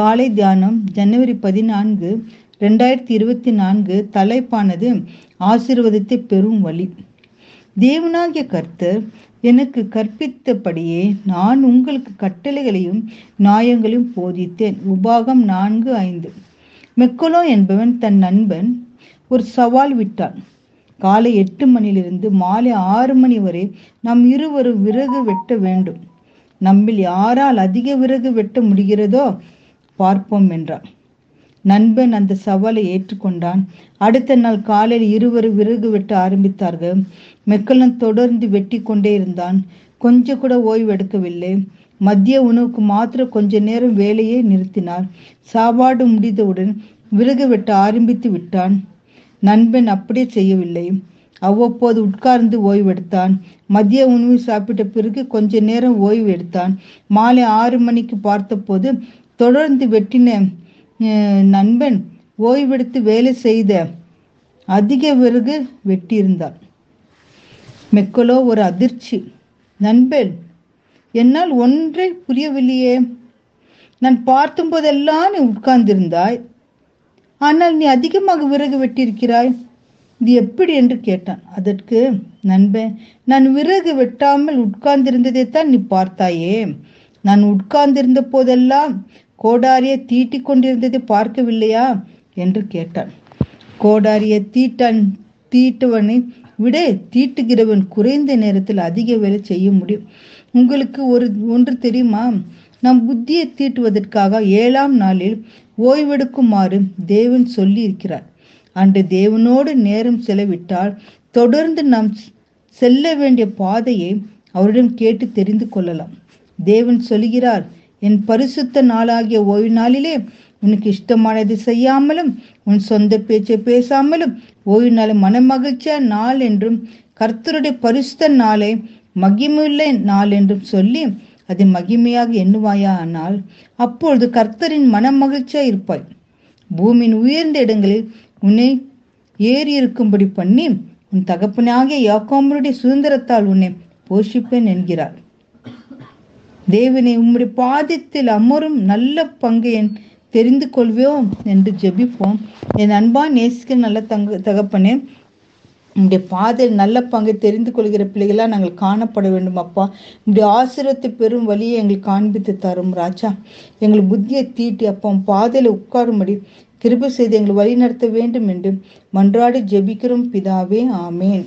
காலை தியானம் ஜனவரி பதினான்கு ரெண்டாயிரத்தி இருபத்தி நான்கு தலைப்பானது ஆசீர்வாதத்தை பெறும் வழி. தேவனாகிய கர்த்தர் எனக்கு கற்பித்தபடியே நான் உங்களுக்கு கட்டளைகளையும் நியாயங்களையும் போதித்தேன். உபாகம் நான்கு ஐந்து. மெக்கலோ என்பவன் தன் நண்பன் ஒரு சவால் விட்டான். காலை எட்டு மணியிலிருந்து மாலை ஆறு மணி வரை நாம் இருவரும் விறகு வெட்ட வேண்டும். நம்மில் யாரால் அதிக விறகு வெட்ட முடிகிறதோ பார்ப்போம் என்றான். நண்பன் அந்த சவாலை ஏற்றுக்கொண்டான். அடுத்த நாள் காலையில் இருவரும் விறகு வெட்ட ஆரம்பித்தார்கள். மெக்கலன் தொடர்ந்து வெட்டி கொண்டே இருந்தான். கொஞ்சம் கூட ஓய்வு எடுக்கவில்லை மதிய உணவுக்கு மாத்திரம் கொஞ்ச நேரம் வேலையை நிறுத்தினார். சாப்பாடு முடிந்தவுடன் விறகு வெட்ட ஆரம்பித்து விட்டான். நண்பன் அப்படியே செய்யவில்லை. அவ்வப்போது உட்கார்ந்து ஓய்வெடுத்தான். மதிய உணவு சாப்பிட்ட பிறகு கொஞ்ச நேரம் ஓய்வு எடுத்தான். மாலை ஆறு மணிக்கு பார்த்தபோது தொடர்ந்து வெட்டின நண்பன் ஓய்வெடுத்து வேலை செய்த அதிக விறகு வெட்டியிருந்தான் மெக்கலோ ஒரு அதிர்ச்சி. நண்பன் என்னால் ஒன்றை புரியவில்லையே. நான் பார்த்தும் போதெல்லாம் நீ உட்கார்ந்திருந்தாய். ஆனால் நீ அதிகமாக விறகு வெட்டியிருக்கிறாய். இது எப்படி என்று கேட்டான். அதற்கு நண்பன் நான் விறகு வெட்டாமல் உட்கார்ந்திருந்ததை தான் நீ பார்த்தாயே. நான் உட்கார்ந்திருந்த போதெல்லாம் கோடாரியை தீட்டிக் கொண்டிருந்ததை பார்க்கவில்லையா? என்று கேட்டான். கோடாரியை தீட்டான் தீட்டுவனை விட தீட்டுகிறவன் குறைந்த நேரத்தில் அதிக வேலை செய்ய முடியும். உங்களுக்கு ஒரு ஒன்று தெரியுமா? நம் புத்தியை தீட்டுவதற்காக ஏழாம் நாளில் ஓய்வெடுக்குமாறு தேவன் சொல்லி இருக்கிறார் அன்று தேவனோடு நேரம் செலவிட்டால் தொடர்ந்து நாம் செல்ல வேண்டிய பாதையை அவரிடம் கேட்டு தெரிந்து கொள்ளலாம். தேவன் சொல்கிறார் என் பரிசுத்த நாளாகிய ஓய்வு நாளிலே உனக்கு இஷ்டமானது செய்யாமலும் உன் சொந்த பேச்சை பேசாமலும் ஓய்வு நாள் மனமகிழ்ச்சியா நாள் என்றும் கர்த்தருடைய பரிசுத்த நாளை மகிமுள்ள நாள் என்றும் சொல்லி அதை மகிமையாக எண்ணுவாயா ஆனால் அப்பொழுது கர்த்தரின் மனமகிழ்ச்சியா இருப்பாய். பூமியின் உயர்ந்த இடங்களில் உன்னை ஏறி இருக்கும்படி பண்ணி உன் தகப்பனாகிய யாக்கோமருடைய சுதந்திரத்தால் உன்னை போஷிப்பேன் என்கிறார். தேவனை உம்முடைய பாதத்தில் அமரும் நல்ல பங்கு என் தெரிந்து கொள்வோம் என்று ஜெபிப்போம். என் அன்பா நேசிக்க நல்ல தங்க தகப்பனே உங்களுடைய பாதையில் நல்ல பங்கை தெரிந்து கொள்கிற பிள்ளைகளாக நாங்கள் காணப்பட வேண்டும் அப்பா. உங்களுடைய ஆசிரியத்தை பெரும் வழியை எங்களுக்கு காண்பித்து தரும் ராஜா. எங்கள் புத்தியை தீட்டி அப்பா பாதையில் உட்காரும்படி கிருபை செய்து எங்களை வழி நடத்த வேண்டும் என்று மன்றாடி ஜெபிக்கிறோம் பிதாவே ஆமேன்.